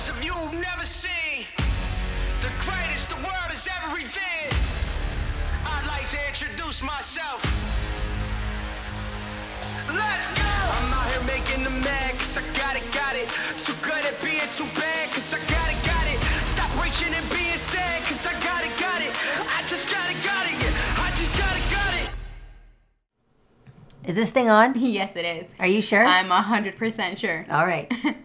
those of you who've never seen the greatest the world has ever revealed, I'd like to introduce myself. Let's go! I'm out here making them mad, cause I got it, got it. Too good at being too bad, cause I got it, got it. Stop reaching and being sad, cause I got it, got it. I just got it, got it, yeah. I just got it, got it. Is this thing on? Yes, it is. Are you sure? I'm 100% sure. All right.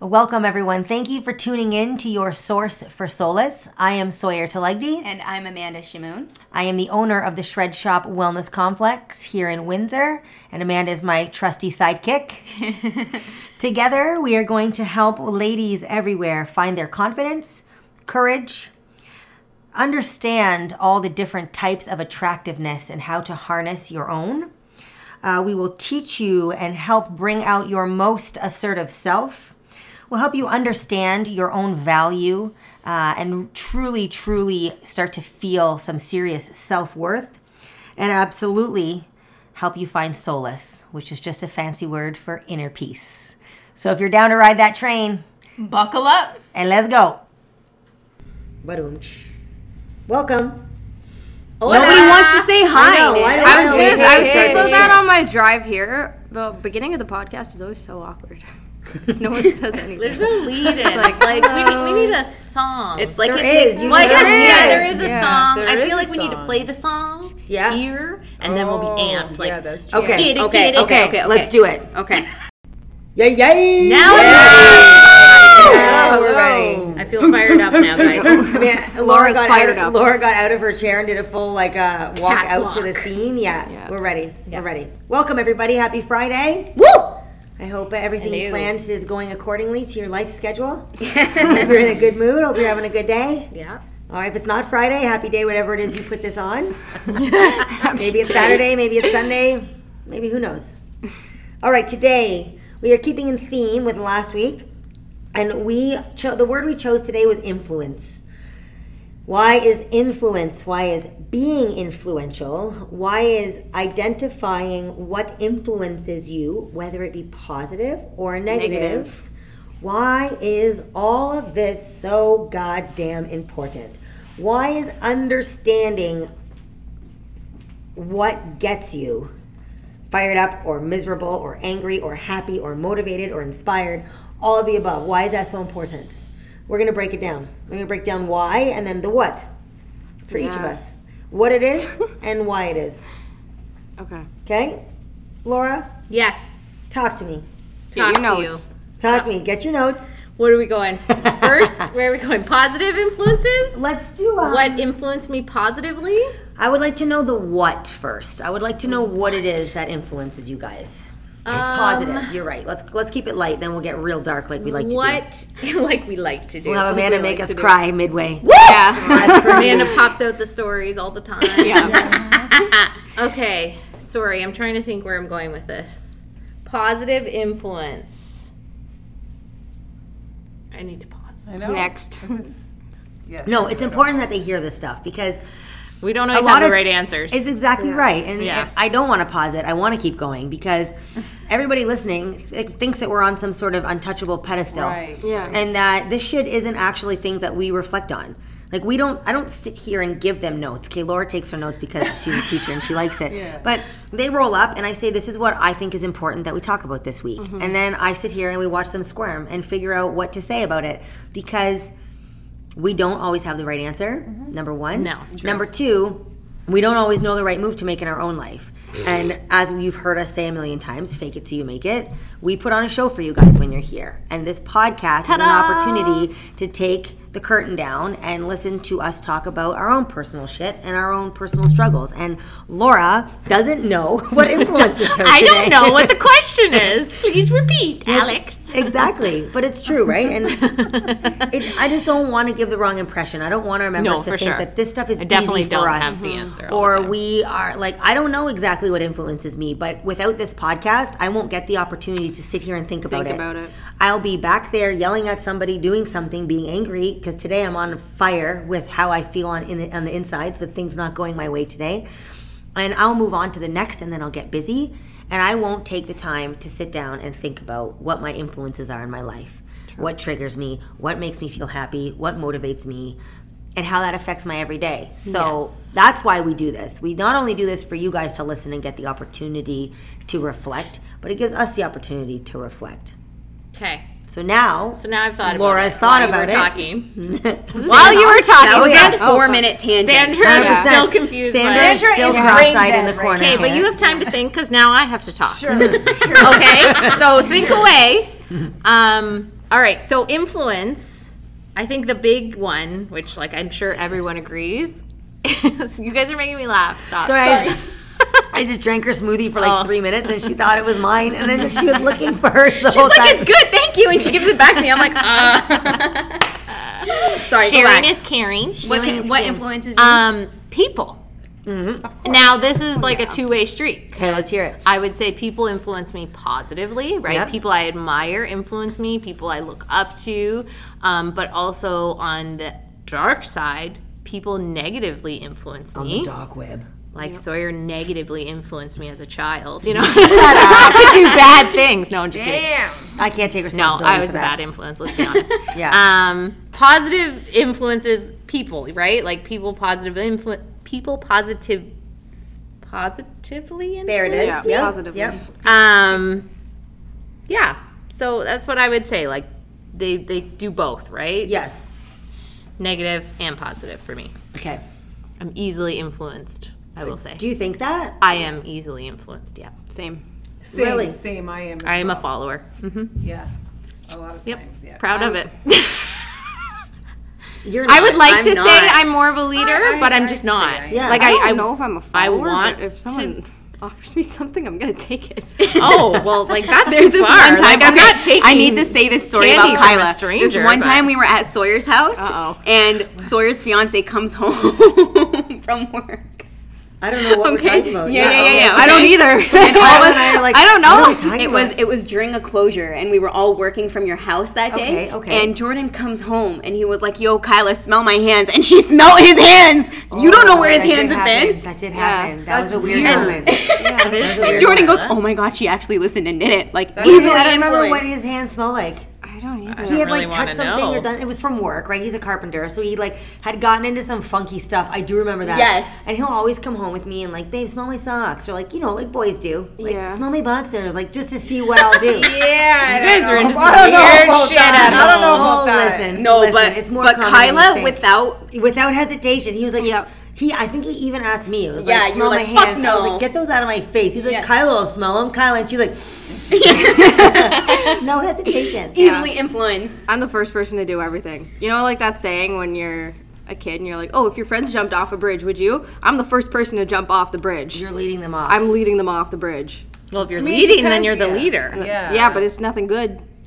Welcome, everyone. Thank you for tuning in to your source for solace. I am Sawyer Talegdi. And I'm Amanda Shimoon. I am the owner of the Shred Shop Wellness Complex here in Windsor, and Amanda is my trusty sidekick. Together, we are going to help ladies everywhere find their confidence, courage, understand all the different types of attractiveness and how to harness your own. Uh, we will teach you and help bring out your most assertive self. We'll help you understand your own value uh, and truly, truly start to feel some serious self worth. And absolutely help you find solace, which is just a fancy word for inner peace. So if you're down to ride that train, Buckle up. and let's go. Welcome. Nobody wants to say hi. I know, I was I know. I was gonna hey, go hey. that on my drive here. The beginning of the podcast is always so awkward. no one says anything. There's no lead in. like, Like, we, need, we need a song. It's like There it is, takes you well, I guess, there yeah, there is a Yeah, song. I feel like we need to play the song Yeah. here, and then we'll be amped. Like, yeah, that's true. Okay. Get it, okay, okay, Okay, okay, Let's do it. Okay. Yay, yay! now Yeah, we're ready. I feel fired up now, guys. I mean, Laura Laura's got fired out. Of, up. Laura got out of her chair and did a full like uh, walk out to the scene. Yeah, Yeah. we're ready. We're ready. Welcome everybody. Happy Friday. Woo! I hope everything Hello. planned is going accordingly to your life schedule. hope you're in a good mood. Hope you're having a good day. Yeah. All right, if it's not Friday, happy day, whatever it is you put this on. maybe it's Saturday, maybe it's Sunday, maybe who knows. All right, today we are keeping in theme with last week, and we cho- the word we chose today was influence. Why is influence? Why is being influential? Why is identifying what influences you, whether it be positive or negative? Negative. Why is all of this so goddamn important? Why is understanding what gets you fired up or miserable or angry or happy or motivated or inspired, all of the above. Why is that so important? We're going to break it down. We're going to break down why and then the what for each of us. What it is and why it is. Okay. Okay? Laura, Yes. talk to me. Get Talk your to notes. Talk to me. Get your notes. What are we going? First, where are we going? Positive influences? Let's do um, What influenced me positively? I would like to know the what first. I would like to know what it is that influences you guys. Um, Positive. You're right. Let's let's keep it light. Then we'll get real dark like we like to do. What, like we like to do. We'll have Amanda we make like us to do. cry midway. Yeah. Amanda pops out the stories all the time. yeah. Okay, sorry, I'm trying to think where I'm going with this. Positive influence. I need to pause. I know. Next. Yes. No, it's important that they hear this stuff because We don't a lot have the of right t- answers. It's exactly right, and, Yeah. and I don't want to pause it. I want to keep going because everybody listening th- thinks that we're on some sort of untouchable pedestal, Right. Yeah. and that this shit isn't actually things that we reflect on. Like we don't, I don't sit here and give them notes. Okay, Laura takes her notes because she's a teacher and she likes it. Yeah. But they roll up, and I say, "This is what I think is important that we talk about this week," mm-hmm. and then I sit here and we watch them squirm and figure out what to say about it because we don't always have the right answer. Mm-hmm. Number one. No, true. Number two, we don't always know the right move to make in our own life. And as you've heard us say a million times, fake it till you make it. We put on a show for you guys when you're here. And this podcast is an opportunity to take the curtain down and listen to us talk about our own personal shit and our own personal struggles. And Laura doesn't know what influences her I today. don't know what the question is. Please repeat, Alex. exactly, but it's true, right? And it, I just don't want to give the wrong impression. I don't want our members No, to think sure. that this stuff is I definitely easy for us, have the answer all the or we are like I don't know exactly what influences me. But without this podcast, I won't get the opportunity to sit here and think about Think it. about it. I'll be back there yelling at somebody, doing something, being angry because today I'm on fire with how I feel on in the, on the insides with things not going my way today. And I'll move on to the next, and then I'll get busy, and I won't take the time to sit down and think about what my influences are in my life. what triggers me, what makes me feel happy, what motivates me, and how that affects my everyday. So that's why we do this. We not only do this for you guys to listen and get the opportunity to reflect, but it gives us the opportunity to reflect. Okay. So now, So now I've thought about Laura's it thought while about you were it. talking. While you were talking, it was yeah. a four minute tangent. Sandra Yeah. is still confused. Sandra it. is still is cross-eyed in the dead corner. Okay, but you have time to think because now I have to talk. Sure, sure. okay, so think away. Um, all right, so influence. I think the big one, which like I'm sure everyone agrees. you guys are making me laugh. Stop. Sorry, I just, I just drank her smoothie for like Oh. three minutes, and she thought it was mine, and then she was looking for hers the whole She's like, time. it's good, thank you. And she gives it back to me. I'm like, uh. Sorry, go Sharing back. is caring. What, can, is what caring. influences you? Um, people. Now this is like a two-way street. Okay, let's hear it. I would say people influence me positively, right? Yep. People I admire influence me, people I look up to, um, but also on the dark side, people negatively influence me. On me. the dark web. Like Sawyer negatively influenced me as a child, you know, to do bad things. No, I'm just kidding. Damn. I can't take responsibility. No, I was for a that. bad influence. Let's be honest. Yeah. Um, positive influences people, right? Like people positive influ- people positive, positively. influence. There it is. influence Yep. Positively. Yep. um, yeah. So that's what I would say. Like they they do both, right? Yes. Negative and positive for me. Okay. I'm easily influenced. I will say. Do you think that? I am easily influenced. Yeah. Same. Same, Really? same. I am. as I am a well. follower. hmm Yeah. A lot of Yep. times. Yeah. Proud of it. You're I would like I'm to say. I'm more of a leader, I- but I'm I'd just not. I. Yeah. Like I I, don't I know if I'm a follower, I want but if someone offers me something, I'm gonna take it. Oh well, like that's There's too this far. one time. Like, I'm okay, not taking. I need to say this story about from a Kyla. stranger, this one but- time we were at Sawyer's house, Uh-oh. and Sawyer's fiance comes home from work. I don't know what we're talking about. Yeah, yeah, yeah, yeah. I don't either. And all of us, and I are like, I don't what are know. we talking It was about? it was during a closure, and we were all working from your house that day. Okay, okay. And Jordan comes home, and he was like, "Yo, Kyla, smell my hands," and she smelled his hands. you don't know oh, where his Oh, That did hands have been. That did Yeah, happen. That was that's a weird weird. moment. That is a weird. And Jordan goes, "Oh my god, she actually listened and did it." Like easily I don't remember what his hands smell like. I don't either. He had really like touched wanna something or done. It was from work, right? He's a carpenter, so he like had gotten into some funky stuff. I do remember that. Yes. And he'll always come home with me and like, babe, smell my socks, or like you know, like boys do, like Yeah. smell my boxers, like just to see what I'll do. Yeah. You guys are into some I don't know weird about shit that. at I don't know about that. Listen, No, listen, but it's more but common than you Kyla without without hesitation, he was like, Yep. He. I think he even asked me. It was Yeah, like, you smell were my like, "Fuck hands. I was no." like, get those out of my face. He's like, Yes. Kyla will smell them. Kyla, and she's like, no hesitation. easily influenced. I'm the first person to do everything. You know, like that saying when you're a kid and you're like, "Oh, if your friends jumped off a bridge, would you?" I'm the first person to jump off the bridge. You're leading them off. I'm leading them off the bridge. Well, if you're mean, leading, then you're the yeah. leader. Yeah. Yeah, but it's nothing good.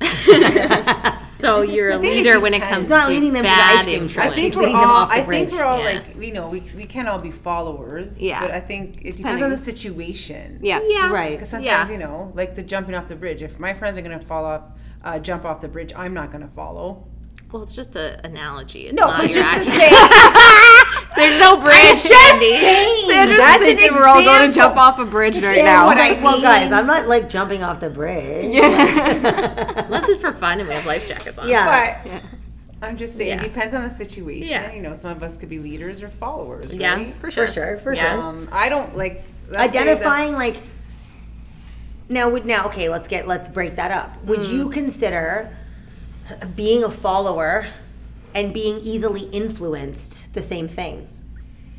So you're a think it leader when it comes not to leading them to the bad ice cream. I think we're leading them all. off the I think bridge. we're all Yeah. like you know we we can't all be followers. Yeah. But I think it depends on the situation. Yeah. yeah, right. Because sometimes Yeah. you know, like the jumping off the bridge. If my friends are gonna fall off, uh, jump off the bridge, I'm not gonna follow. Well, it's just an analogy. It's no, not but your just to actual. say, There's no bridge. Sandy. Sandra's That's an thinking we're all going to jump off a bridge right Yeah, now. what I- well, guys, I'm not like jumping off the bridge. Unless it's for fun and we have life jackets on. Yeah. But I'm just saying, Yeah. it depends on the situation. Yeah. You know, some of us could be leaders or followers. Yeah, for sure. For sure, for Yeah. sure. Um, I don't like let's say that- Identifying like now would now okay, let's get let's break that up. Would you Hmm. consider being a follower and being easily influenced the same thing?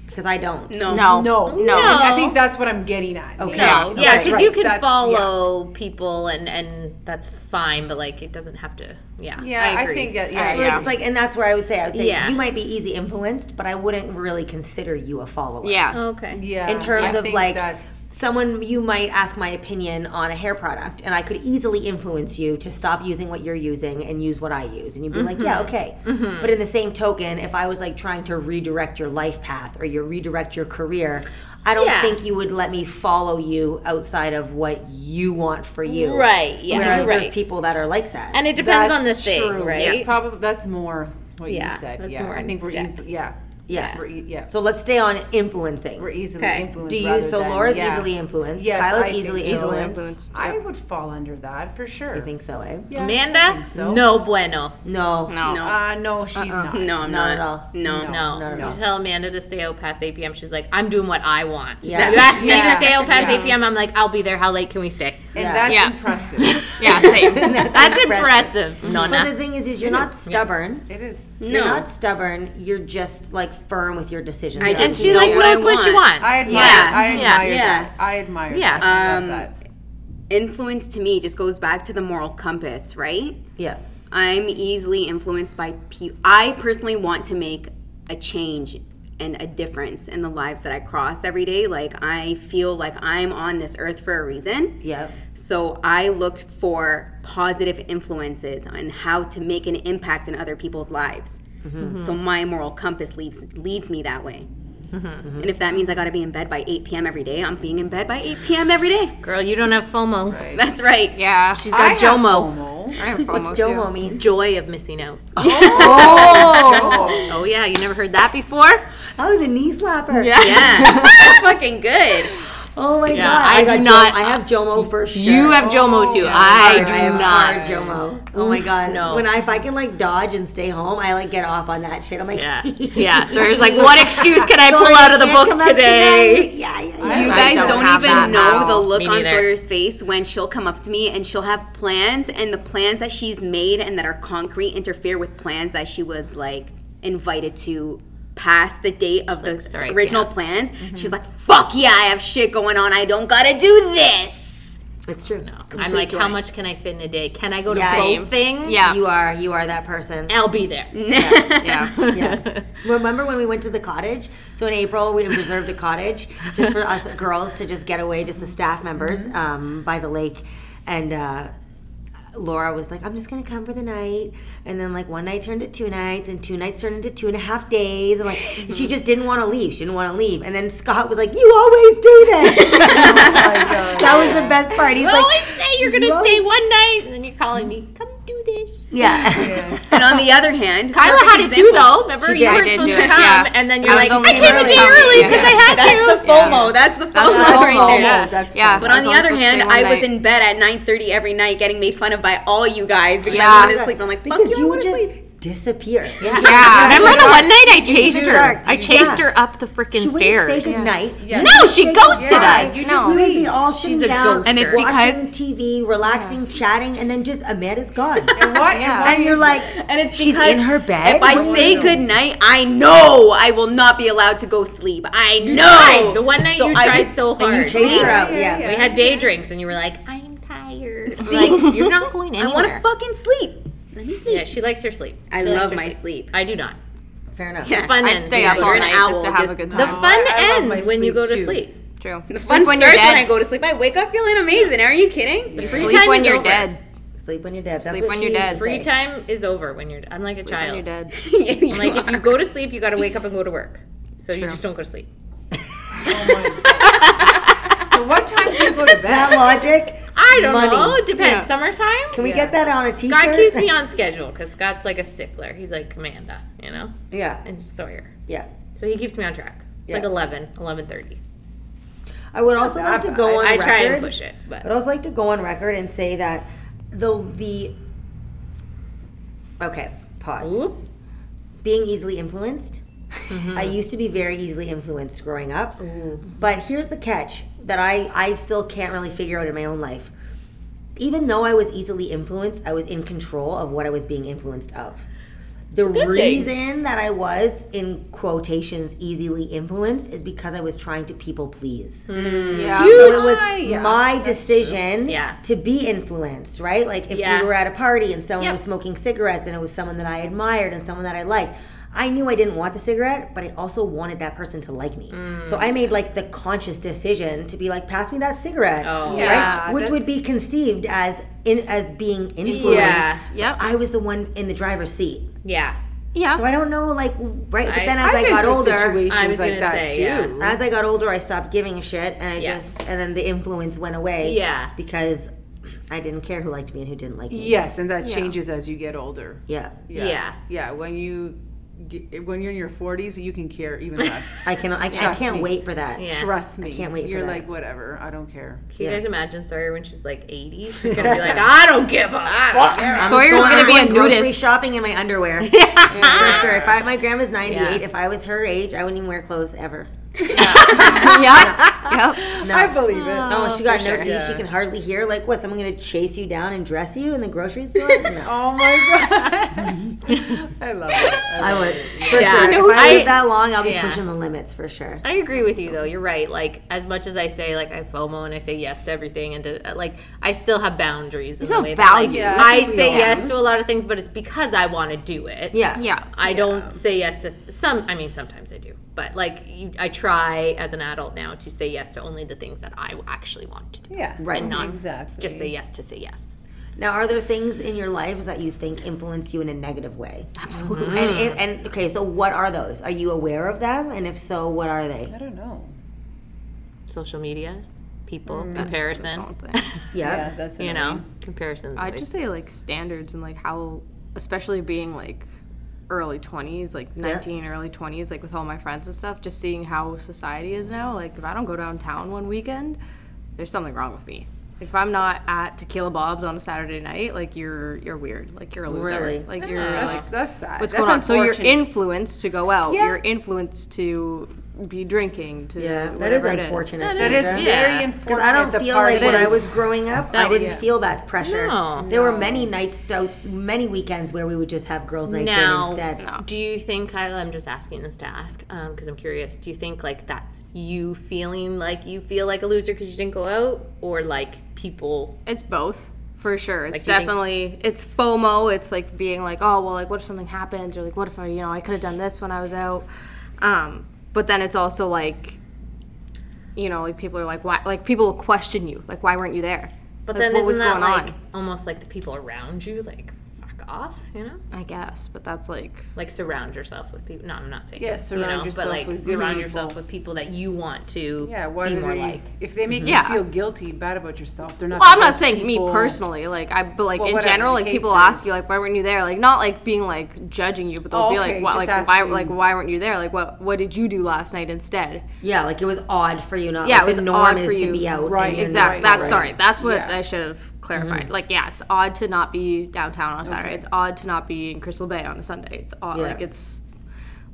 Because I don't. No. No. No, No. And I think that's what I'm getting at. Okay. No, Okay, yeah, because right. you can That's- follow people and and that's fine, but like it doesn't have to. Yeah, Yeah, I I, think that yeah, right, Like, yeah. like, and that's where I would say I would say Yeah. you might be easy influenced, but I wouldn't really consider you a follower. Yeah. Oh, okay. yeah. in terms I of like that's- someone you might ask my opinion on a hair product and i could easily influence you to stop using what you're using and use what i use and you'd be like yeah Mm-hmm. okay but in the same token if i was like trying to redirect your life path or you redirect your career i don't Yeah. think you would let me follow you outside of what you want for you Right. Yeah. whereas right. there's people that are like that and it depends on the thing, true. right? It's probably that's more what Yeah, you said. that's yeah, more I think we're in-depth. easy. Yeah, Yeah. We're e- yeah. So let's stay on influencing. we're easily Okay. influenced. Do you? rather So than- Laura's yeah. easily influenced. Yes, Kyla's I think easily so. influenced. influenced. I would fall under that for sure. I think so, eh? Yeah, I Amanda, think so. no bueno. No. No. No. Uh, no, she's not. No, I'm Not not. at all. No. No, no, no. You tell Amanda to stay out past 8 p.m. She's like, I'm doing what I want. Yeah. You ask me to stay out past Yeah. 8 p.m. I'm like, I'll be there. How late can we stay? And Yeah. that's Yeah. impressive. Yeah, same. That's impressive, Nona. But the thing is, is you're not stubborn. it is. You're not stubborn. You're just like firm with your decisions. I and just she know like what I knows what she want. wants. I admire. Yeah. I admire Yeah. that. I admire. Yeah. That. Um, that. Influence to me just goes back to the moral compass, right? yeah. I'm easily influenced by people. I personally want to make a change and a difference in the lives that I cross every day. Like, I feel like I'm on this earth for a reason. Yep. So I looked for positive influences on how to make an impact in other people's lives. Mm-hmm. So my moral compass leads leads me that way. Mm-hmm. And if that means I got to be in bed by 8 p.m. every day, I'm being in bed by 8 p.m. every day. Girl, you don't have FOMO. That's right. Yeah. She's got have JOMO. FOMO. I have What's FOMO, too. Jomo mean? Joy of missing out. Oh. oh, Oh, yeah. You never heard that before? That was a knee slapper. Yeah. Yeah, that's fucking good. Oh my Yeah, god. I got do Jo- not- I have Jomo for sure. You have JOMO oh too. yeah. I Hard. do I have not. hard Jomo. Oh my god. no. When I if I can like dodge and stay home, I like get off on that shit. I'm like, Yeah. Yeah. So it's like, what excuse can I pull Sorry, out of the book today? Yeah, yeah, yeah. You I guys don't don't, even know now. the look on neither. Sawyer's face when she'll come up to me and she'll have plans, and the plans that she's made and that are concrete interfere with plans that she was like invited to past the date of the sorry, original yeah. Mm-hmm. plans. She's like, "Fuck yeah, I have shit going on. I don't gotta do this." It's true. No. I'm like, how much can I fit in a day? Can I go to Yes. both things? Yeah. You are you are that person. I'll be there. Yeah. Yeah. Remember when we went to the cottage? So in April we reserved a cottage just for us girls to just get away, just the staff members um, by the lake, and. Uh, Laura was like, I'm just gonna come for the night. And then like one night turned to two nights and two nights turned into two and a half days. And like she just didn't want to leave. She didn't want to leave. And then Scott was like, You always do this. Oh that was the best part. He's You like always say you're gonna "You stay always-" one night, and then you're calling me. Come do this. Yeah. And on the other hand, Kyla had it too, example. though. Remember, She you did. Weren't supposed to come, yeah. and then you're I like, I only came a day coming, early yeah. because I had to. That's to. the FOMO. That's the FOMO right there. Yeah. That's yeah. But on the other hand, stay one I was in bed at 9:30 every night, getting made fun of by all you guys because Yeah. I wanted to sleep. I'm like, fuck because you, you just sleep. Disappear. Yeah. Yeah. Remember the one night I chased her? dark. I chased Yeah. her up the freaking She wouldn't say stairs. goodnight. No, she ghosted Yeah, us. you know, We would be all She's sitting a down, ghoster. And it's watching TV, relaxing, chatting, and then just Amanda's gone. And what? Yeah. And, you're like, And it's she's in her bed. If I What do you say do? good night, I know I will not be allowed to go sleep. I know. The one night So you tried was- so and you hard. chased her out. Yeah, Yeah, yeah, We had day drinks, and you were like, I'm tired. I'm like, you're not going anywhere. I want to fucking sleep. Let me sleep. Yeah, she likes her sleep. I She love my sleep. I do not. fair enough. Yeah. Fun I'd ends. stay up you all an night owl, just to have a just- good The fun I love ends when you go to too. sleep. True. The Sleep fun when you're starts when I go to sleep. I wake up feeling amazing. Are you kidding? The Free Sleep time when is you're over. dead. Sleep when you're dead. That's Sleep what when you're dead. Free time is over when you're. Dead. I'm like a Sleep child. when you're dead. I'm like, if you go to sleep, you got to wake up and go to work. So you just don't go to sleep. Oh so what time do you go to bed? That logic. I don't Money. know. It depends. Yeah. Summertime. Can we Yeah. get that on a t-shirt? Scott keeps me on schedule because Scott's like a stickler. He's like Amanda, you know, yeah, and Sawyer. yeah. So he keeps me on track. It's like Yeah. 11, 11.30. I would also like to go on I record. try and push it, but I'd also like to go on record and say that the the okay pause. Oop. Being easily influenced. Mm-hmm. I used to be very easily influenced growing up, but here's the catch that I I still can't really figure out in my own life. Even though I was easily influenced, I was in control of what I was being influenced of. The good thing. reason that I was in quotations easily influenced is because I was trying to people please. Yeah. So it was Ah, yeah, my decision Yeah. to be influenced, right? Like if Yeah. we were at a party and someone Yep. was smoking cigarettes and it was someone that I admired and someone that I liked, I knew I didn't want the cigarette, but I also wanted that person to like me. Mm. So I made like the conscious decision to be like, pass me that cigarette, Oh. Yeah, right? Which would be conceived as in as being influenced. Yeah. Yep. I was the one in the driver's seat. yeah. Yeah. So I don't know, like, right? But I- then as I've I got older, I was like gonna that say, too. yeah. as I got older, I stopped giving a shit, and I Yeah. just and then the influence went away. Yeah. because I didn't care who liked me and who didn't like me. Yes, and that changes as you get older. Yeah, Yeah. Yeah, when you g- when you're in your 40s, you can care even less. I can I, I can't me. wait for that. Yeah. Trust me. I can't wait You're that. like whatever. I don't care. Can you Yeah. guys imagine Sawyer when she's like 80? She's gonna be like, I don't give a fuck. I'm Sawyer's just gonna be going a grocery nudist. shopping in my underwear. For sure. If I, my grandma's 98, Yeah. if I was her age, I wouldn't even wear clothes ever. yeah. Yep. No. I believe it. Oh, she got no sure. teeth. She can hardly hear. Like, what? Someone gonna chase you down and dress you in the grocery store? No. Oh my god. I love it. I, I would it. for Yeah. sure. No, if I, I- live that long, I'll be Yeah. pushing the limits for sure. I agree with you though. You're right. Like as much as I say like I FOMO and I say yes to everything and to, like I still have boundaries. in still the way that, like, value. Yeah, I say all yes to a lot of things, but it's because I want to do it. Yeah. Yeah. I don't say yes to some. I mean, sometimes I do, but like you, I try as an adult now to say yes to only the things that I actually want to do, Yeah. Right. and not Exactly. just say yes to say yes. Now, are there things in your lives that you think influence you in a negative way? Absolutely. And, and, and okay, so what are those? Are you aware of them? And if so, what are they? I don't know. Social media, people, mm, That's comparison. its own thing. Yeah. Yeah, that's you know, comparison. I'd just say like standards and like how, especially being like early 20s, like 19, early 20s, like with all my friends and stuff, just seeing how society is now. Like if I don't go downtown one weekend, there's something wrong with me. Like if I'm not at Tequila Bob's on a Saturday night, like you're you're weird. Like you're a loser. Really? Like you're That's like that's sad. what's that's going on. So you're influenced to go out. Yeah. You're influenced to be drinking. To Yeah, that whatever unfortunate. That That is Yeah. very unfortunate. Because I don't feel like when I was growing up, I didn't feel that pressure. No. there were many nights, out, many weekends where we would just have girls' nights Now, in instead. do you think, Kyla? I'm just asking this to ask because I'm curious. Do you think like that's you feeling like you feel like a loser because you didn't go out, or like people? It's both for sure. It's Like, you think- definitely it's FOMO. It's like being like, oh well, like what if something happens, or like what if I, you know, I could have done this when I was out. Um, but then it's also like, you know, like people are like, why? Like people will question you, like why weren't you there? But Like, then what isn't was that going like on? almost like the people around you, like off, you know? I guess, but that's like Like surround yourself with people. No, I'm not saying. Yeah, you surround know, yourself but like with good surround people. yourself with people that you want to Yeah, what be more they, like. if they make Yeah. you mm-hmm. feel guilty, bad about yourself, they're not. Well, the I'm not best saying me personally, like I, but like Well, in whatever general, like case people ask you, like why weren't you there? Like not like being like judging you, but they'll Oh, be okay, like, what, just like why, asking. like why weren't you there? Like what, what did you do last night instead? Yeah, like it was odd for you not. Yeah, like it the was norm odd is for to be out. Right, Exactly. That's sorry. That's what I should have clarified. Mm-hmm. Like, yeah, it's odd to not be downtown on Saturday. It's odd to not be in Crystal Bay on a Sunday. It's odd. Yeah. Like it's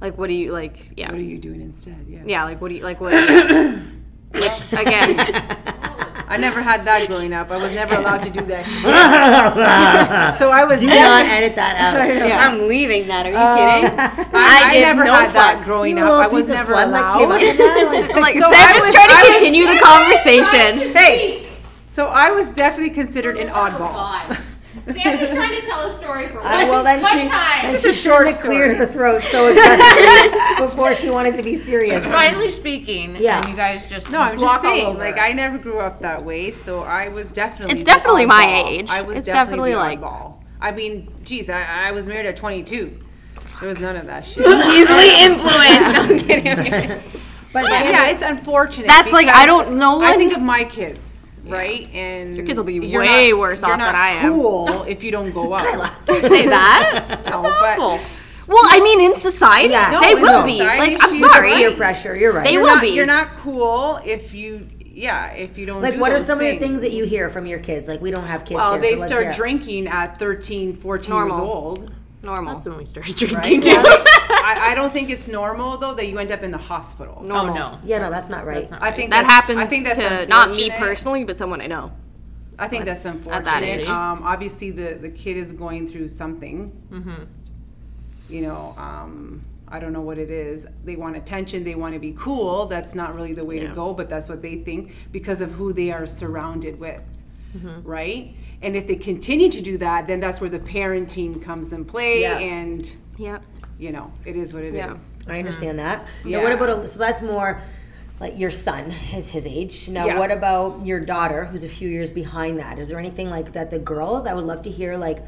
like what do you like? Yeah, What are you doing instead? Yeah. yeah. Like what do you like? What? Yeah. Which again, I never had that growing up. I was never allowed to do that. shit. so I was. Do not edit that out. yeah. I'm leaving that. Are you kidding? I, I give never no had that growing You up. I was never phlegm that came up allowed. Like, like So Seth I was was- trying to I was continue the conversation. Hey, so I was definitely considered an oddball. Sandra's trying to tell a story for Uh, well, then she, time. then Just she a short shouldn't have cleared her throat so aggressively before she wanted to be serious. Finally speaking, Yeah. and you guys just No, I'm just walk all saying. over. Like I never grew up that way, so I was definitely. It's the definitely my oddball. age. I was It's definitely, definitely the like- oddball. I mean, geez, I, I was married at 22. There was none of that shit. Easily influenced. I'm kidding. But yeah, it's unfortunate. That's like I don't know. I think of my kids, right? And your kids will be way worse off than I am. Cool if you don't go out. say that. No, but Awful. Well, I mean, in society, Yeah. they No, in will be. society, Like, I'm sorry. peer pressure. You're right. They you're will not, be. You're not cool if you, yeah, if you don't. like, do what are those some of the things. things that you hear from your kids? Like, we don't have kids Well, here. they so start drinking at 13, 14 Normal. years old. Normal. That's when we started Right? drinking too. Yeah, I, I don't think it's normal though that you end up in the hospital. Oh no, Yeah, no, that's not right. that's not I think That happens I think that's to not me personally, but someone I know. I think that's, at unfortunate. that age. Um, obviously, the the kid is going through something. Mm-hmm. You know, um, I don't know what it is. They want attention. They want to be cool. That's not really the way to go, but that's what they think because of who they are surrounded with, Mm-hmm. right? And if they continue to do that, then that's where the parenting comes in play, Yeah. and Yep. You know, it is what it is. Yeah. I understand mm. that. Now, what about a, so that's more like your son is his age. Now, Yeah. what about your daughter, who's a few years behind that? Is there anything like that? The girls, I would love to hear like.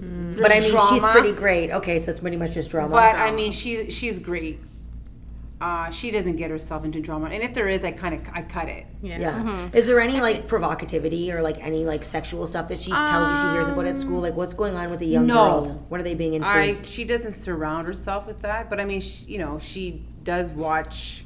Mm. but I mean, she's pretty great. Okay, so it's pretty much just drama. But I mean, she's she's great. Uh, she doesn't get herself into drama. And if there is, I kind of I cut it. Yeah. Is there any like provocativity or like any like sexual stuff that she tells you she hears about at school? Like what's going on with the young no. girls? What are they being I influenced? she doesn't surround herself with that, but I mean, she, you know, she does watch.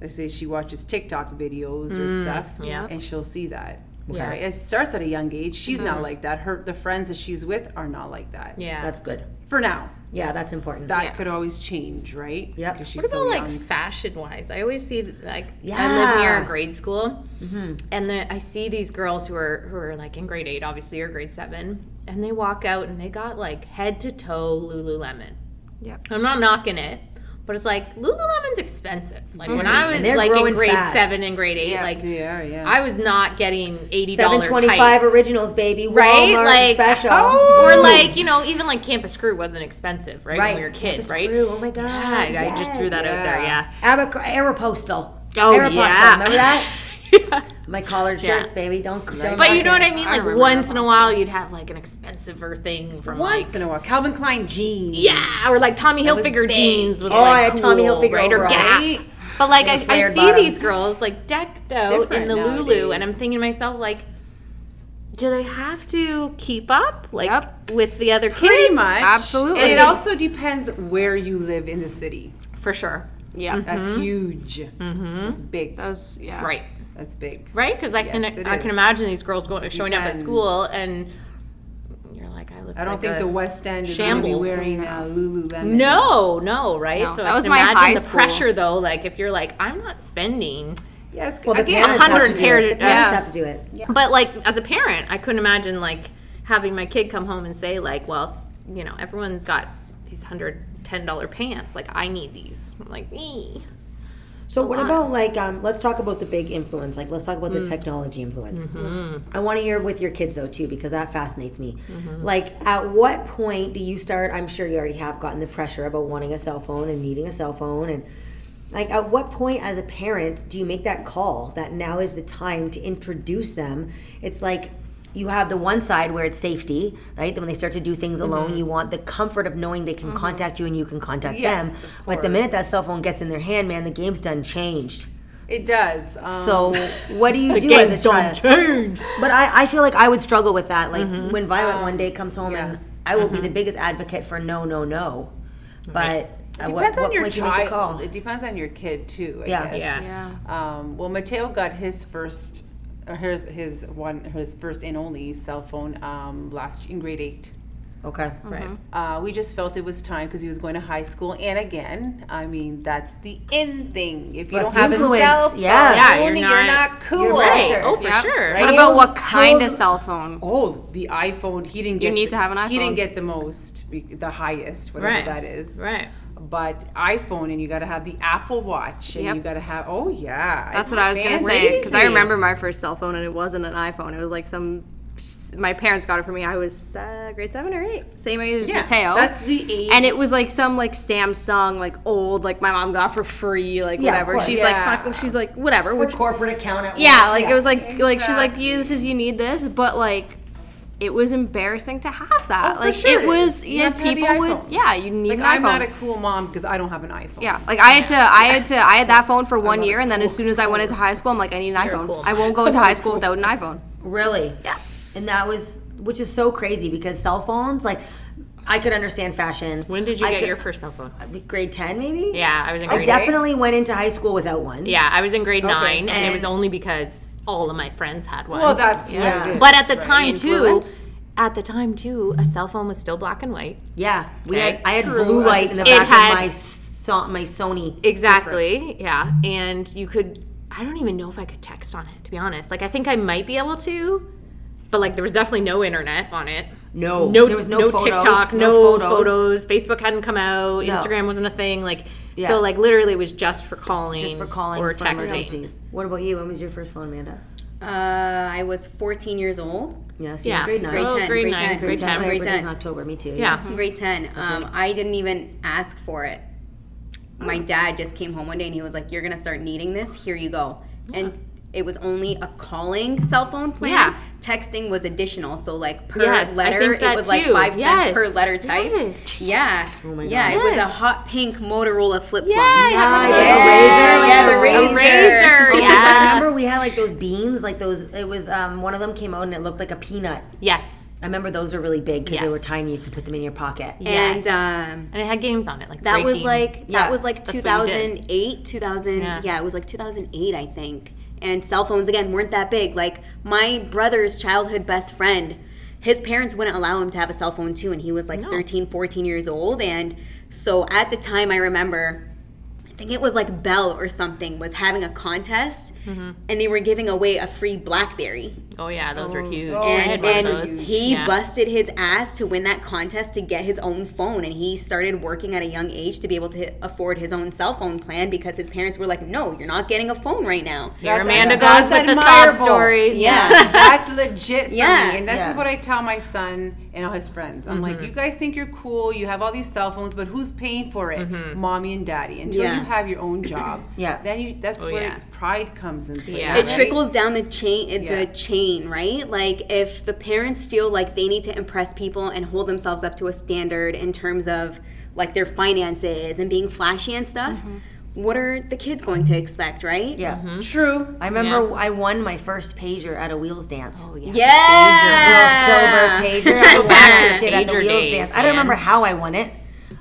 Let's say she watches TikTok videos or stuff, yeah. and she'll see that. Yeah. Right? It starts at a young age. She's not mm-hmm. like that. Her the friends that she's with are not like that. Yeah. That's good. For now, Yeah, that's important. that Yeah. could always change, right? Yep. 'Cause she's What about so like fashion wise? I always see like yeah. I live near a grade school, mm-hmm. and then I see these girls who are who are like in grade eight, obviously, or grade seven, and they walk out and they got like head to toe Lululemon. Yeah. I'm not knocking it, but it's like Lululemon's expensive. Like when mm-hmm. I was like in grade fast. seven and grade eight, Yeah. like Yeah, yeah. I was not getting eighty dollars twenty five originals, baby. Right? Walmart Like- special. Oh. Or like you know, even like Campus Crew wasn't expensive, right? right. When we were kids, Campus right? Crew, Oh my god. Yeah, I just threw that out there. Yeah. Abac- Aeropostale. Oh, Aeropostale, yeah. Remember that? My collared Yeah. shirts, baby. Don't. don't But you know it. what I mean? Like remember once in a Aeropostale. while, you'd have like an expensiver thing from Once like in a while, Calvin Klein jeans. yeah, or like Tommy Hilfiger big. jeans was Oh, like I had Tommy cool, Hilfiger right? Or. Gap. Right? But like I, I see bottoms. these girls like decked out in different the Lulu, and I'm thinking to myself like. Do they have to keep up, like Yep. with the other kids? Pretty much. Absolutely. And it also depends where you live in the city. for sure. Yeah. That's huge. Mm-hmm. That's big. That was yeah. Right, That's big. right. Because I can Yes, it I can imagine these girls going showing up at school, and you're like, I look. I don't like think a- the West End is going to be shambles. wearing uh, Lululemon. No, no, right? No, so that I was can my imagine high the school. pressure though. Like if you're like, I'm not spending, Yes. Well, the again, parents have to do pair it. to- The parents yeah. have to do it. Yeah. but like as a parent, I couldn't imagine like having my kid come home and say like, well, you know, everyone's got these hundred ten dollar pants. Like I need these. I'm like, me. So what about like um, let's talk about the big influence. Like let's talk about Mm. the technology influence. Mm-hmm. I want to hear with your kids though too because that fascinates me. Like at what point do you start? I'm sure you already have gotten the pressure about wanting a cell phone and needing a cell phone and like at what point as a parent do you make that call that now is the time to introduce them? It's like you have the one side where it's safety, right? When they start to do things Mm-hmm. alone, you want the comfort of knowing they can contact you and you can contact Yes, them. of But the minute that cell phone gets in their hand, man, the game's done changed. It does. Um, So what do you do as a child? change. But I, I feel like I would struggle with that. Like when Violet one day comes home yeah. and I will be the biggest advocate for no, no, no. But at it what, depends what on your point do you make the call? It depends on your kid too. I Yeah. guess. Yeah. Yeah. Um, well, Mateo got his first, or his his one his first and only cell phone um, last in grade eight. Okay. Right. Uh, we just felt it was time because he was going to high school, and again, I mean that's the in thing. If you That's don't have influence, a cell phone, yeah. Yeah, you're, you're not, not- cool. you're Right. Sure. Oh, for Yep. sure. What about what kind old- of cell phone? Oh, the iPhone. He didn't You need the- to have an iPhone. He didn't get the most, the highest, whatever Right. that is. Right. But iPhone, and you got to have the Apple Watch, and Yep. you got to have. Oh yeah, That's it's what I was gonna say because I remember my first cell phone and it wasn't an iPhone. It was like some. My parents got it for me. I was uh, grade seven or eight, same age as Yeah, Mateo. that's the age. And it was like some like Samsung, like old, like my mom got for free, like Yeah, whatever. She's Yeah. like, fuck, she's like, whatever. Which, corporate account at yeah, like it was like, like she's like, yeah, this is you need this, but like, it was embarrassing to have that. Oh, for like sure it was, is. You yeah, have to have the people would, yeah, you need Like an I'm not a cool mom because I don't have an iPhone. Yeah, like I had to, I had to, I had that phone for one year, and then as soon as I went into high school, I'm like, I need an You're iPhone. cool. I won't go into high school without an iPhone. Really? Yeah. And that was, which is so crazy because cell phones, like, I could understand fashion. When did you I get could- your first cell phone? Uh, grade 10, maybe? Yeah, I was in I grade eight. definitely went into high school without one. Yeah, I was in grade nine, and, it was only because all of my friends had one. Well, that's Yeah. what it is. but at the right? time Influence. too, at the time too, a cell phone was still black and white. Yeah. We Okay. had, I had True. blue light in the It back had- of my, so, my Sony. Exactly. Yeah, and you could. I don't even know if I could text on it. To be honest, like I think I might be able to, but like there was definitely no internet on it. No. No, There was no, no, photos, TikTok, no, no, photos. photos. Facebook hadn't come out. No. Instagram wasn't a thing. Like Yeah. so, like literally, it was just for calling, Just for calling or for texting. emergencies. What about you? When was your first phone, Amanda? Uh, I was 14 years old. Yes, you Yeah, were grade 9. Grade Oh, 10, grade grade nine, 10, grade My 10. grade birthday's in 10. October, me too. Yeah. Grade 10. Um, I didn't even ask for it. My dad just came home one day and he was like, You're going to start needing this. Here you go. And it was only a calling cell phone plan. Yeah. Texting was additional. So like per Yes, letter, it was like five Yes. cents per letter type. Yes. Yeah, Oh my yeah. God. It was a hot pink Motorola flip phone. Yeah, I Ah, remember yeah, those. yeah, the like Razr. Razr. Oh my Yeah. remember we had like those beans, like those. It was um, one of them came out and it looked like a peanut. Yes. I remember those were really big because they were tiny. You could put them in your pocket. Yes. And um, And it had games on it, like that was breaking. like Yeah, that was like that's what you did. 2008 2000 Yeah. yeah. it was like 2008 i think and cell phones again weren't that big like my brother's childhood best friend his parents wouldn't allow him to have a cell phone too and he was like No. 13 14 years old and so at the time i remember think it was like bell or something was having a contest Mm-hmm. and they were giving away a free blackberry Oh yeah, those were huge. Oh, I had and, one of and those. he Yeah. busted his ass to win that contest to get his own phone and he started working at a young age to be able to afford his own cell phone plan because his parents were like no you're not getting a phone right now Here That's- Amanda that's goes with the sob stories. Yeah. That's legit for Yeah. me. And this Yeah. is what I tell my son and all his friends. I'm Mm-hmm. like, you guys think you're cool, you have all these cell phones, but who's paying for it? Mm-hmm. Mommy and daddy. Until Yeah. you have your own job. Yeah. Then you that's Oh, where yeah. pride comes in play. Yeah. it right? trickles down the chain Yeah. the chain right like if the parents feel like they need to impress people and hold themselves up to a standard in terms of like their finances and being flashy and stuff what are the kids going to expect right Yeah. Mm-hmm. True. I remember I won my first pager at a wheels dance. Oh yeah. yeah Little silver pager. I whacked the shit at the wheels days, dance. I don't remember how I won it.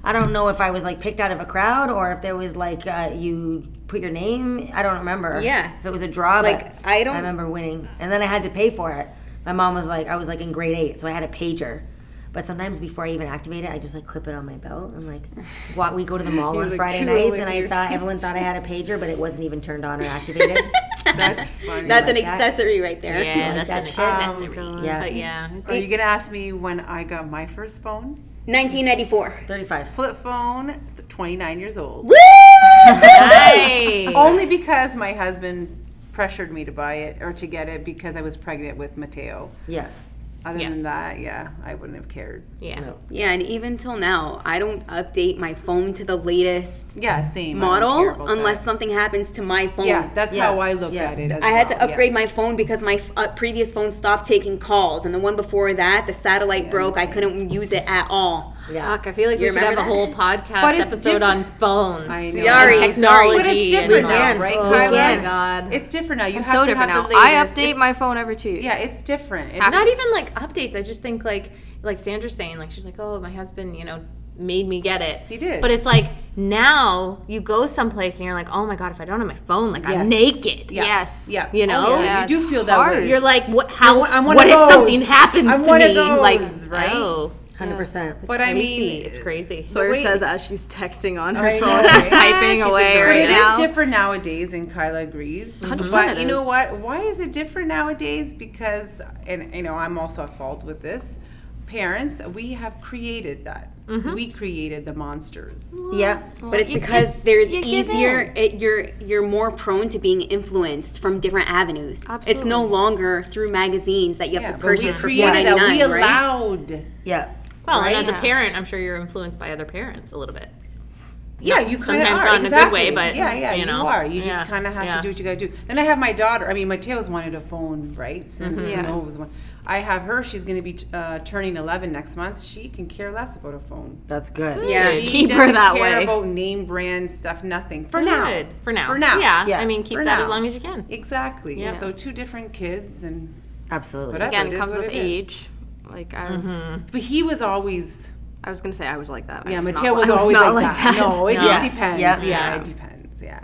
I don't know if I was like picked out of a crowd or if there was like uh, you put your name. I don't remember. Yeah. If it was a draw, Like, but I don't- I remember winning, and then I had to pay for it. My mom was like, I was like in grade eight, so I had a pager. But sometimes before I even activate it, I just like clip it on my belt and like walk, we go to the mall on Friday nights, and I your- thought everyone thought I had a pager, but it wasn't even turned on or activated. That's funny. that's an that. accessory right there Yeah, like that's that an shit? accessory. Yeah. But yeah. Are you gonna ask me when I got my first phone? 1994 Thirty-five. Flip phone, 29 years old. Nice. Only because my husband pressured me to buy it or to get it because I was pregnant with Mateo. Yeah. Other Yeah. than that, yeah, I wouldn't have cared. Yeah. No. yeah and even till now i don't update my phone to the latest Yeah, same. I don't care model unless that. something happens to my phone Yeah, that's Yeah, how I look yeah. at it. As I had to well, yeah. upgrade my phone because my uh, previous phone stopped taking calls, and the one before that, the satellite broke. I couldn't use it at all. Yeah. Fuck, I feel like You we could have remember a whole podcast But it's episode on phones. I know. and Sorry, sorry. technology. But it's and- different We now, can. right, oh, oh my god. It's different now. You It's have so to different have now. the I update It's- my phone every two years. Yeah, it's different. It- not even like updates. I just think like like Sandra's saying, like she's like, oh, my husband, you know, made me get it. He did. But it's like now you go someplace and you're like, oh my god, if I don't have my phone, like I'm naked. Yeah. Yes. Yeah. You oh, know? Oh, yeah. Yeah, you do it's feel that hard. way. You're like, what? How? I'm one what of if those. something happens I'm to one of me? those, like, right? oh, Hundred percent. but I mean, it's crazy. Sawyer wait- says as she's texting on her I phone, she's typing She's away ignoring But right it is now. different nowadays, and Kyla agrees. 100% But you know what? Why is it different nowadays? Because, and you know, I'm also at fault with this. Parents, we have created that. Mm-hmm. We created the monsters. Yeah. But it's because it's- there's you easier. It, you're you're more prone to being influenced from different avenues. Absolutely. It's no longer through magazines that you have Yeah, to but we purchase for four created ninety that. We nine, right? allowed. Yeah. Well, right? and as a parent, I'm sure you're influenced by other parents a little bit. Yeah, you kind of sometimes are. not in a good way, but, yeah, yeah, you you, know, are. You yeah, just kind of have yeah. to do what you got to do. Then I have my daughter. I mean, Mateo's wanted a phone, right? Since Mm-hmm. Yeah. Snow was one. I have her. She's going to be uh, turning 11 next month. She can care less about a phone. That's good. Yeah. She Keep her doesn't that care way. about name brand stuff. Nothing for now. Good. For now. For now. Yeah. Yeah. I mean, keep For that now. as long as you can. Exactly. Yeah. So two different kids, and Absolutely. Whatever. Again, it it is comes what with it is. age. Like I, Mm-hmm. but he was always. I was gonna say I was like that. I Yeah, was Mateo not, was I was always not like, like that. that. No, it Yeah. just depends. Yeah. Yeah. Yeah. it depends. Yeah,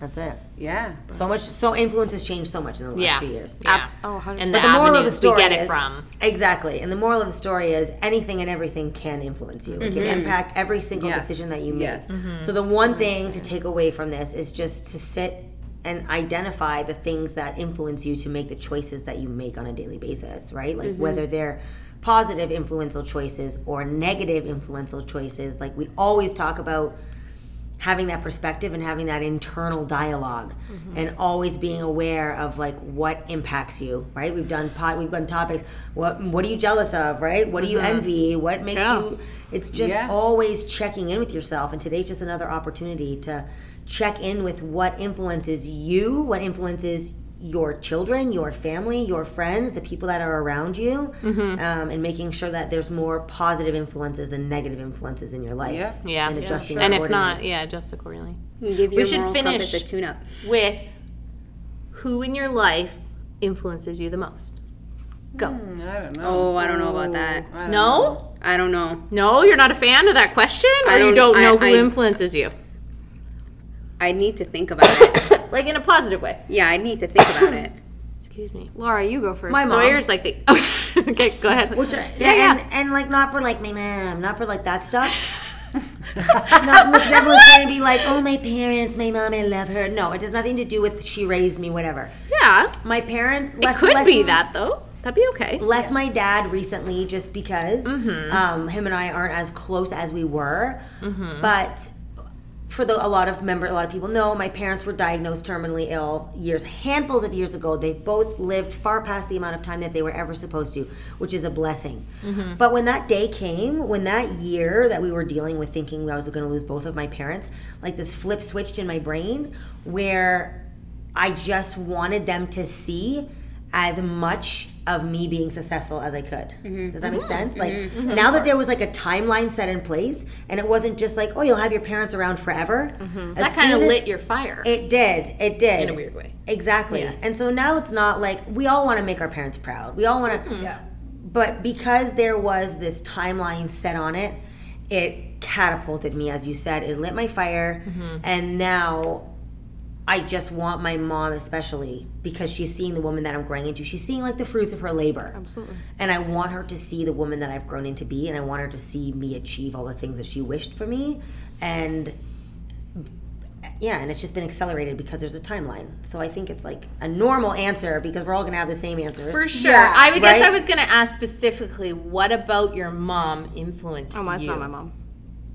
That's it. yeah. So much. So influence has changed so much in the last Yeah. few years. Yeah. Abs- oh, 100%. And But the moral of the story we get is from. exactly, and the moral of the story is anything and everything can influence you. It can impact every single Yes. decision that you make. Yes. So the one thing to take away from this is just to sit and identify the things that influence you to make the choices that you make on a daily basis, right? Like mm-hmm. whether they're positive influential choices or negative influential choices. Like we always talk about having that perspective and having that internal dialog mm-hmm. and always being aware of like what impacts you right? We've done pot we've done topics. What what are you jealous of right? What do you mm-hmm. envy? What makes Yeah. you it's just Yeah. always checking in with yourself and today's just another opportunity to check in with what influences you what influences your children, your family, your friends, the people that are around you, Mm-hmm. um, and making sure that there's more positive influences than negative influences in your life. Yeah. Yeah. And adjusting And if not, yeah, adjust accordingly. Give your should finish. compass a tune-up. With who in your life influences you the most? Go. I don't know. Oh, I don't know about that. I No? know. I don't know. No, you're not a fan of that question? Or I you don't- don't know I- who I- influences you? I need to think about it. Like in a positive way. yeah, I need to think about it. Excuse me. Laura, you go first. My mom. Sawyer's like the. okay, go ahead. Which, I- Yeah, and, yeah. and like not for like my mom, not for like that stuff. not because everyone's trying to be like, oh, my parents, my mom, I love her. No, it has nothing to do with she raised me, whatever. yeah. My parents, It less, could less, be that though. That'd be okay. less my dad recently, just because Mm-hmm. um, him and I aren't as close as we were. Mm-hmm. But for the, a lot of member, a lot of people know, my parents were diagnosed terminally ill years, handfuls of years ago. They've both lived far past the amount of time that they were ever supposed to, which is a blessing. Mm-hmm. But when that day came, when that year that we were dealing with thinking I was going to lose both of my parents, like this flip switched in my brain where I just wanted them to see as much of me being successful as I could. Mm-hmm. Does that make mm-hmm. sense? Like mm-hmm. now that there was like a timeline set in place and it wasn't just like, oh, you'll have your parents around forever. as That kind of lit your fire. It did. It did. In a weird way. Exactly. Yeah. And so now it's not like we all want to make our parents proud. We all want to. Mm-hmm. Yeah. But because there was this timeline set on it, it catapulted me, as you said. It lit my fire, Mm-hmm. and now I just want my mom, especially because she's seeing the woman that I'm growing into. She's seeing like the fruits of her labor. Absolutely. And I want her to see the woman that I've grown into be, and I want her to see me achieve all the things that she wished for me. And yeah, and it's just been accelerated because there's a timeline. So I think it's like a normal answer because we're all gonna have the same answers. For sure. I would guess I was going to ask specifically, what about your mom influenced Oh, mine's you? not my mom.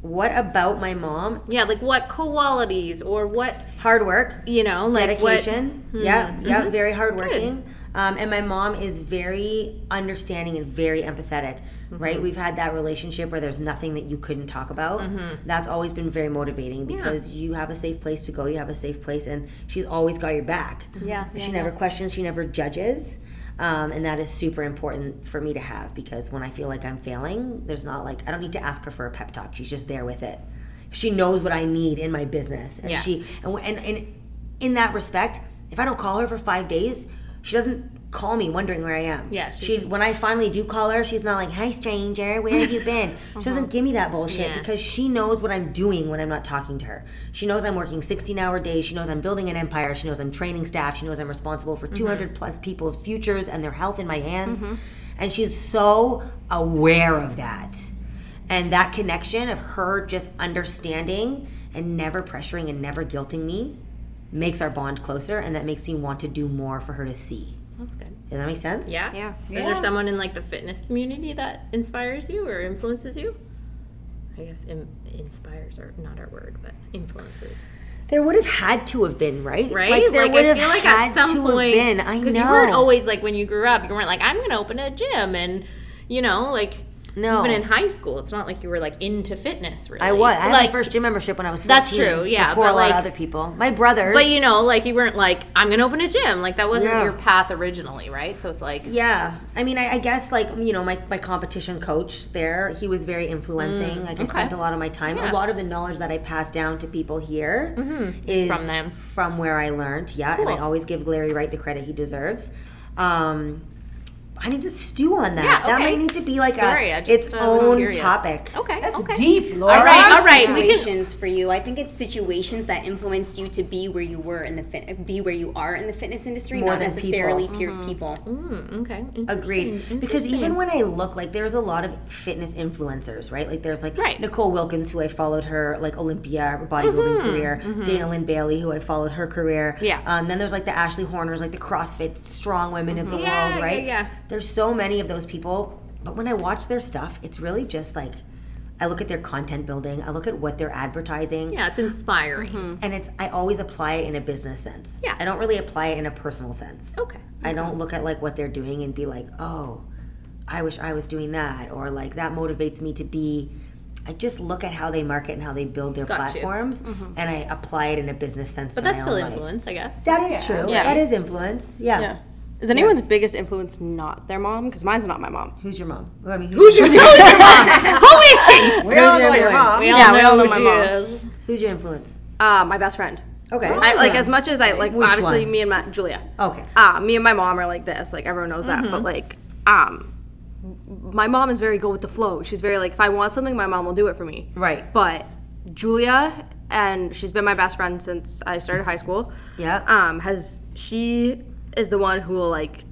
What about my mom? Yeah, like what qualities or what Hard work, you know, like dedication. What, Yeah, Mm-hmm. yeah, very hardworking. Um, and my mom is very understanding and very empathetic. Mm-hmm. Right? We've had that relationship where there's nothing that you couldn't talk about. Mm-hmm. That's always been very motivating because you have a safe place to go. You have a safe place, and she's always got your back. Yeah, She yeah, never questions. She never judges. Um, and that is super important for me to have because when I feel like I'm failing, there's not like I don't need to ask her for a pep talk. She's just there with it. She knows what I need in my business, and Yeah. she and, and and in that respect, if I don't call her for five days, she doesn't call me wondering where I am. Yeah, she she when I finally do call her, she's not like, "Hi, stranger, where have you been?" She doesn't give me that bullshit Uh-huh. Yeah. because she knows what I'm doing when I'm not talking to her. She knows I'm working 16-hour days. She knows I'm building an empire. She knows I'm training staff. She knows I'm responsible for Mm-hmm. 200 plus people's futures and their health in my hands. And she's so aware of that. And that connection of her just understanding and never pressuring and never guilting me makes our bond closer and that makes me want to do more for her to see. That's good. Does that make sense? Yeah. Yeah. Is there someone in like the fitness community that inspires you or influences you? I guess Im- inspires are not our word, but influences. There would have had to have been, right? Right? Like, there would I have feel like had at some to point, have been. I know. Because you weren't always like when you grew up, you weren't like I'm going to open a gym, and you know, like No. even in high school, it's not like you were like into fitness. Really, I was. I had like, my first gym membership when I was 14. That's true, yeah, Before but, a lot like- of other people. My brothers. But you know, like you weren't like I'm going to open a gym. Like that wasn't Yeah. your path originally, right? So it's like Yeah, I mean, I, I guess like you know, my, my competition coach there, he was very influencing. like I spent a lot of my time. Mm, Yeah. A lot of the knowledge that I pass down to people here is from them. from where I learned. Yeah, and I always give Larry Wright the credit he deserves. Um, I need to stew on that. Yeah, That might need to be like Sorry, a I just, its uh, own curious. topic. okay, That's okay. deep, Laura. All right, all right. We can situations for you. I think it's situations that influenced you to be where you were in the fit, be where you are in the fitness industry, More not than necessarily people. pure people. Mm, okay. Agreed. Interesting, Because even when I look, like there's a lot of fitness influencers, right? Like there's like Right. Nicole Wilkins, who I followed her like Olympia bodybuilding career. Dana Lynn Bailey, who I followed her career. Mm-hmm, Yeah. Um, then there's like the Ashley Horners, like the CrossFit strong women of the Mm-hmm. Yeah, world, yeah, right? yeah. There's so many of those people, but when I watch their stuff, it's really just like I look at their content building. I look at what they're advertising. yeah, it's inspiring. Mm-hmm. And it's I always apply it in a business sense. Yeah. I don't really apply it in a personal sense. Okay. I don't look at like what they're doing and be like, "Oh, I wish I was doing that," or like that motivates me to be I just look at how they market and how they build their Got you. platforms, mm-hmm. and I apply it in a business sense. But to that's my still own life. influence, I guess. That is true. Yeah. That is influence. Yeah. Yeah. Is anyone's biggest influence not their mom? Because mine's not my mom. Who's your mom? I mean, who's, your, mom? Who is she? We all know your your mom. We all Yeah, know we all know who my mom. is. who's your influence? Uh, my best friend. Okay. I, like as much as I like, Which obviously one? me and my Julia. Okay. Uh, me and my mom are like this. Like everyone knows Mm-hmm. that. But like, um, my mom is very go with the flow. She's very like, if I want something, my mom will do it for me. Right. But Julia, and she's been my best friend since I started high school. Yeah. Um, has she is the one who will like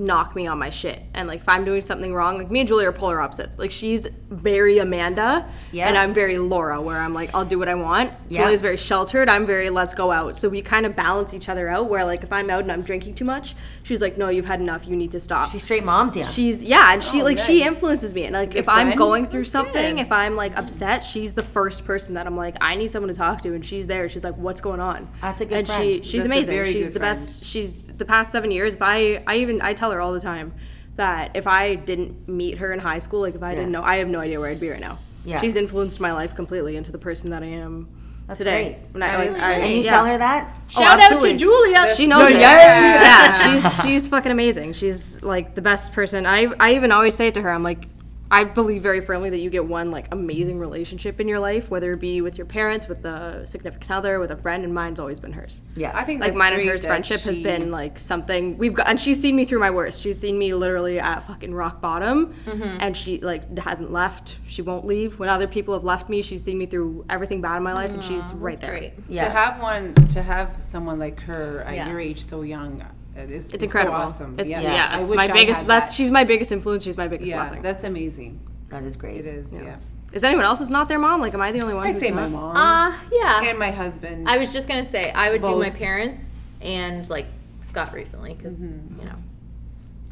knock me on my shit and like if I'm doing something wrong, like me and Julia are polar opposites. Like she's very Amanda, Yeah. and I'm very Laura, where I'm like I'll do what I want. Yeah. Julia's very sheltered. I'm very let's go out. So we kind of balance each other out. Where like if I'm out and I'm drinking too much, she's like, no, you've had enough. You need to stop. She's straight moms yeah. She's yeah, and she oh, like she influences me. And like good if I'm going through something, if I'm like upset, she's the first person that I'm like, I need someone to talk to, and she's there. She's like, what's going on? That's a good and friend. she she's That's amazing. She's good the friend. best. She's the past seven years. If I I even I tell her all the time that if I didn't meet her in high school, like if I didn't know, I have no idea where I'd be right now. Yeah. She's influenced my life completely into the person that I am That's today. great. And I, like, I- and you yeah. tell her that? Oh, Shout out to. Julia. She knows it. yeah. Yeah, she's she's fucking amazing. She's like the best person. I I even always say it to her. I'm like, I believe very firmly that you get one like amazing relationship in your life, whether it be with your parents, with a significant other, with a friend, and mine's always been hers. Yeah. I think Like that's mine and hers that friendship has been like something we've got, and she's seen me through my worst. She's seen me literally at fucking rock bottom, mm-hmm. and she like hasn't left. She won't leave. When other people have left me, she's seen me through everything bad in my life, and she's right there. Great. Yeah. To have one, to have someone like her at Yeah. your age, so young, is, It's incredible. So awesome. It's Yes. yeah, I it's wish my I biggest. had That's that. she's my biggest influence. She's my biggest yeah, blessing. that's amazing. That is great. It is. Yeah. Is anyone else is not their mom? Like, am I the only one? I who's say my not? mom Uh, yeah. and my husband. I was just gonna say I would do my parents and like Scott recently because Mm-hmm. you know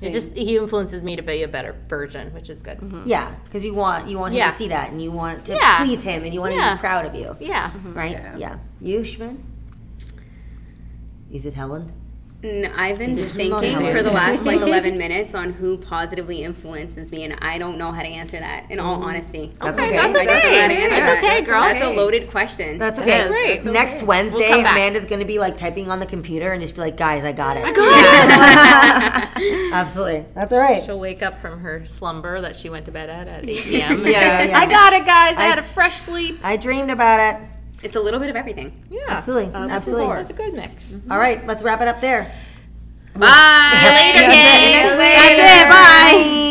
it just he influences me to be a better version, which is good. Yeah, because you want you want him Yeah. to see that, and you want to Yeah. please him, and you want him to be proud of you, Yeah. right? Yeah. Yeah. You, Shmin? Is it Helen? N- I've been thinking for the last like 11 minutes on who positively influences me, and I don't know how to answer that. In all mm. honesty, That's Okay, okay. that's I don't know how to okay. answer It's okay, girl. That's a loaded question. That's okay. is. Great. It's Next Wednesday, come back. Amanda's going to be like typing on the computer and just be like, guys, I got it. I got it. Absolutely. That's all right. She'll wake up from her slumber that she went to bed at at 8 p.m. Yeah, yeah, yeah. I got it, guys. I, had a fresh sleep. I dreamed about it it's a little bit of everything. Yeah, absolutely, uh, absolutely. It's a good mix. Mm-hmm. All right, let's wrap it up there. Bye. Later, guys. That's it. Bye.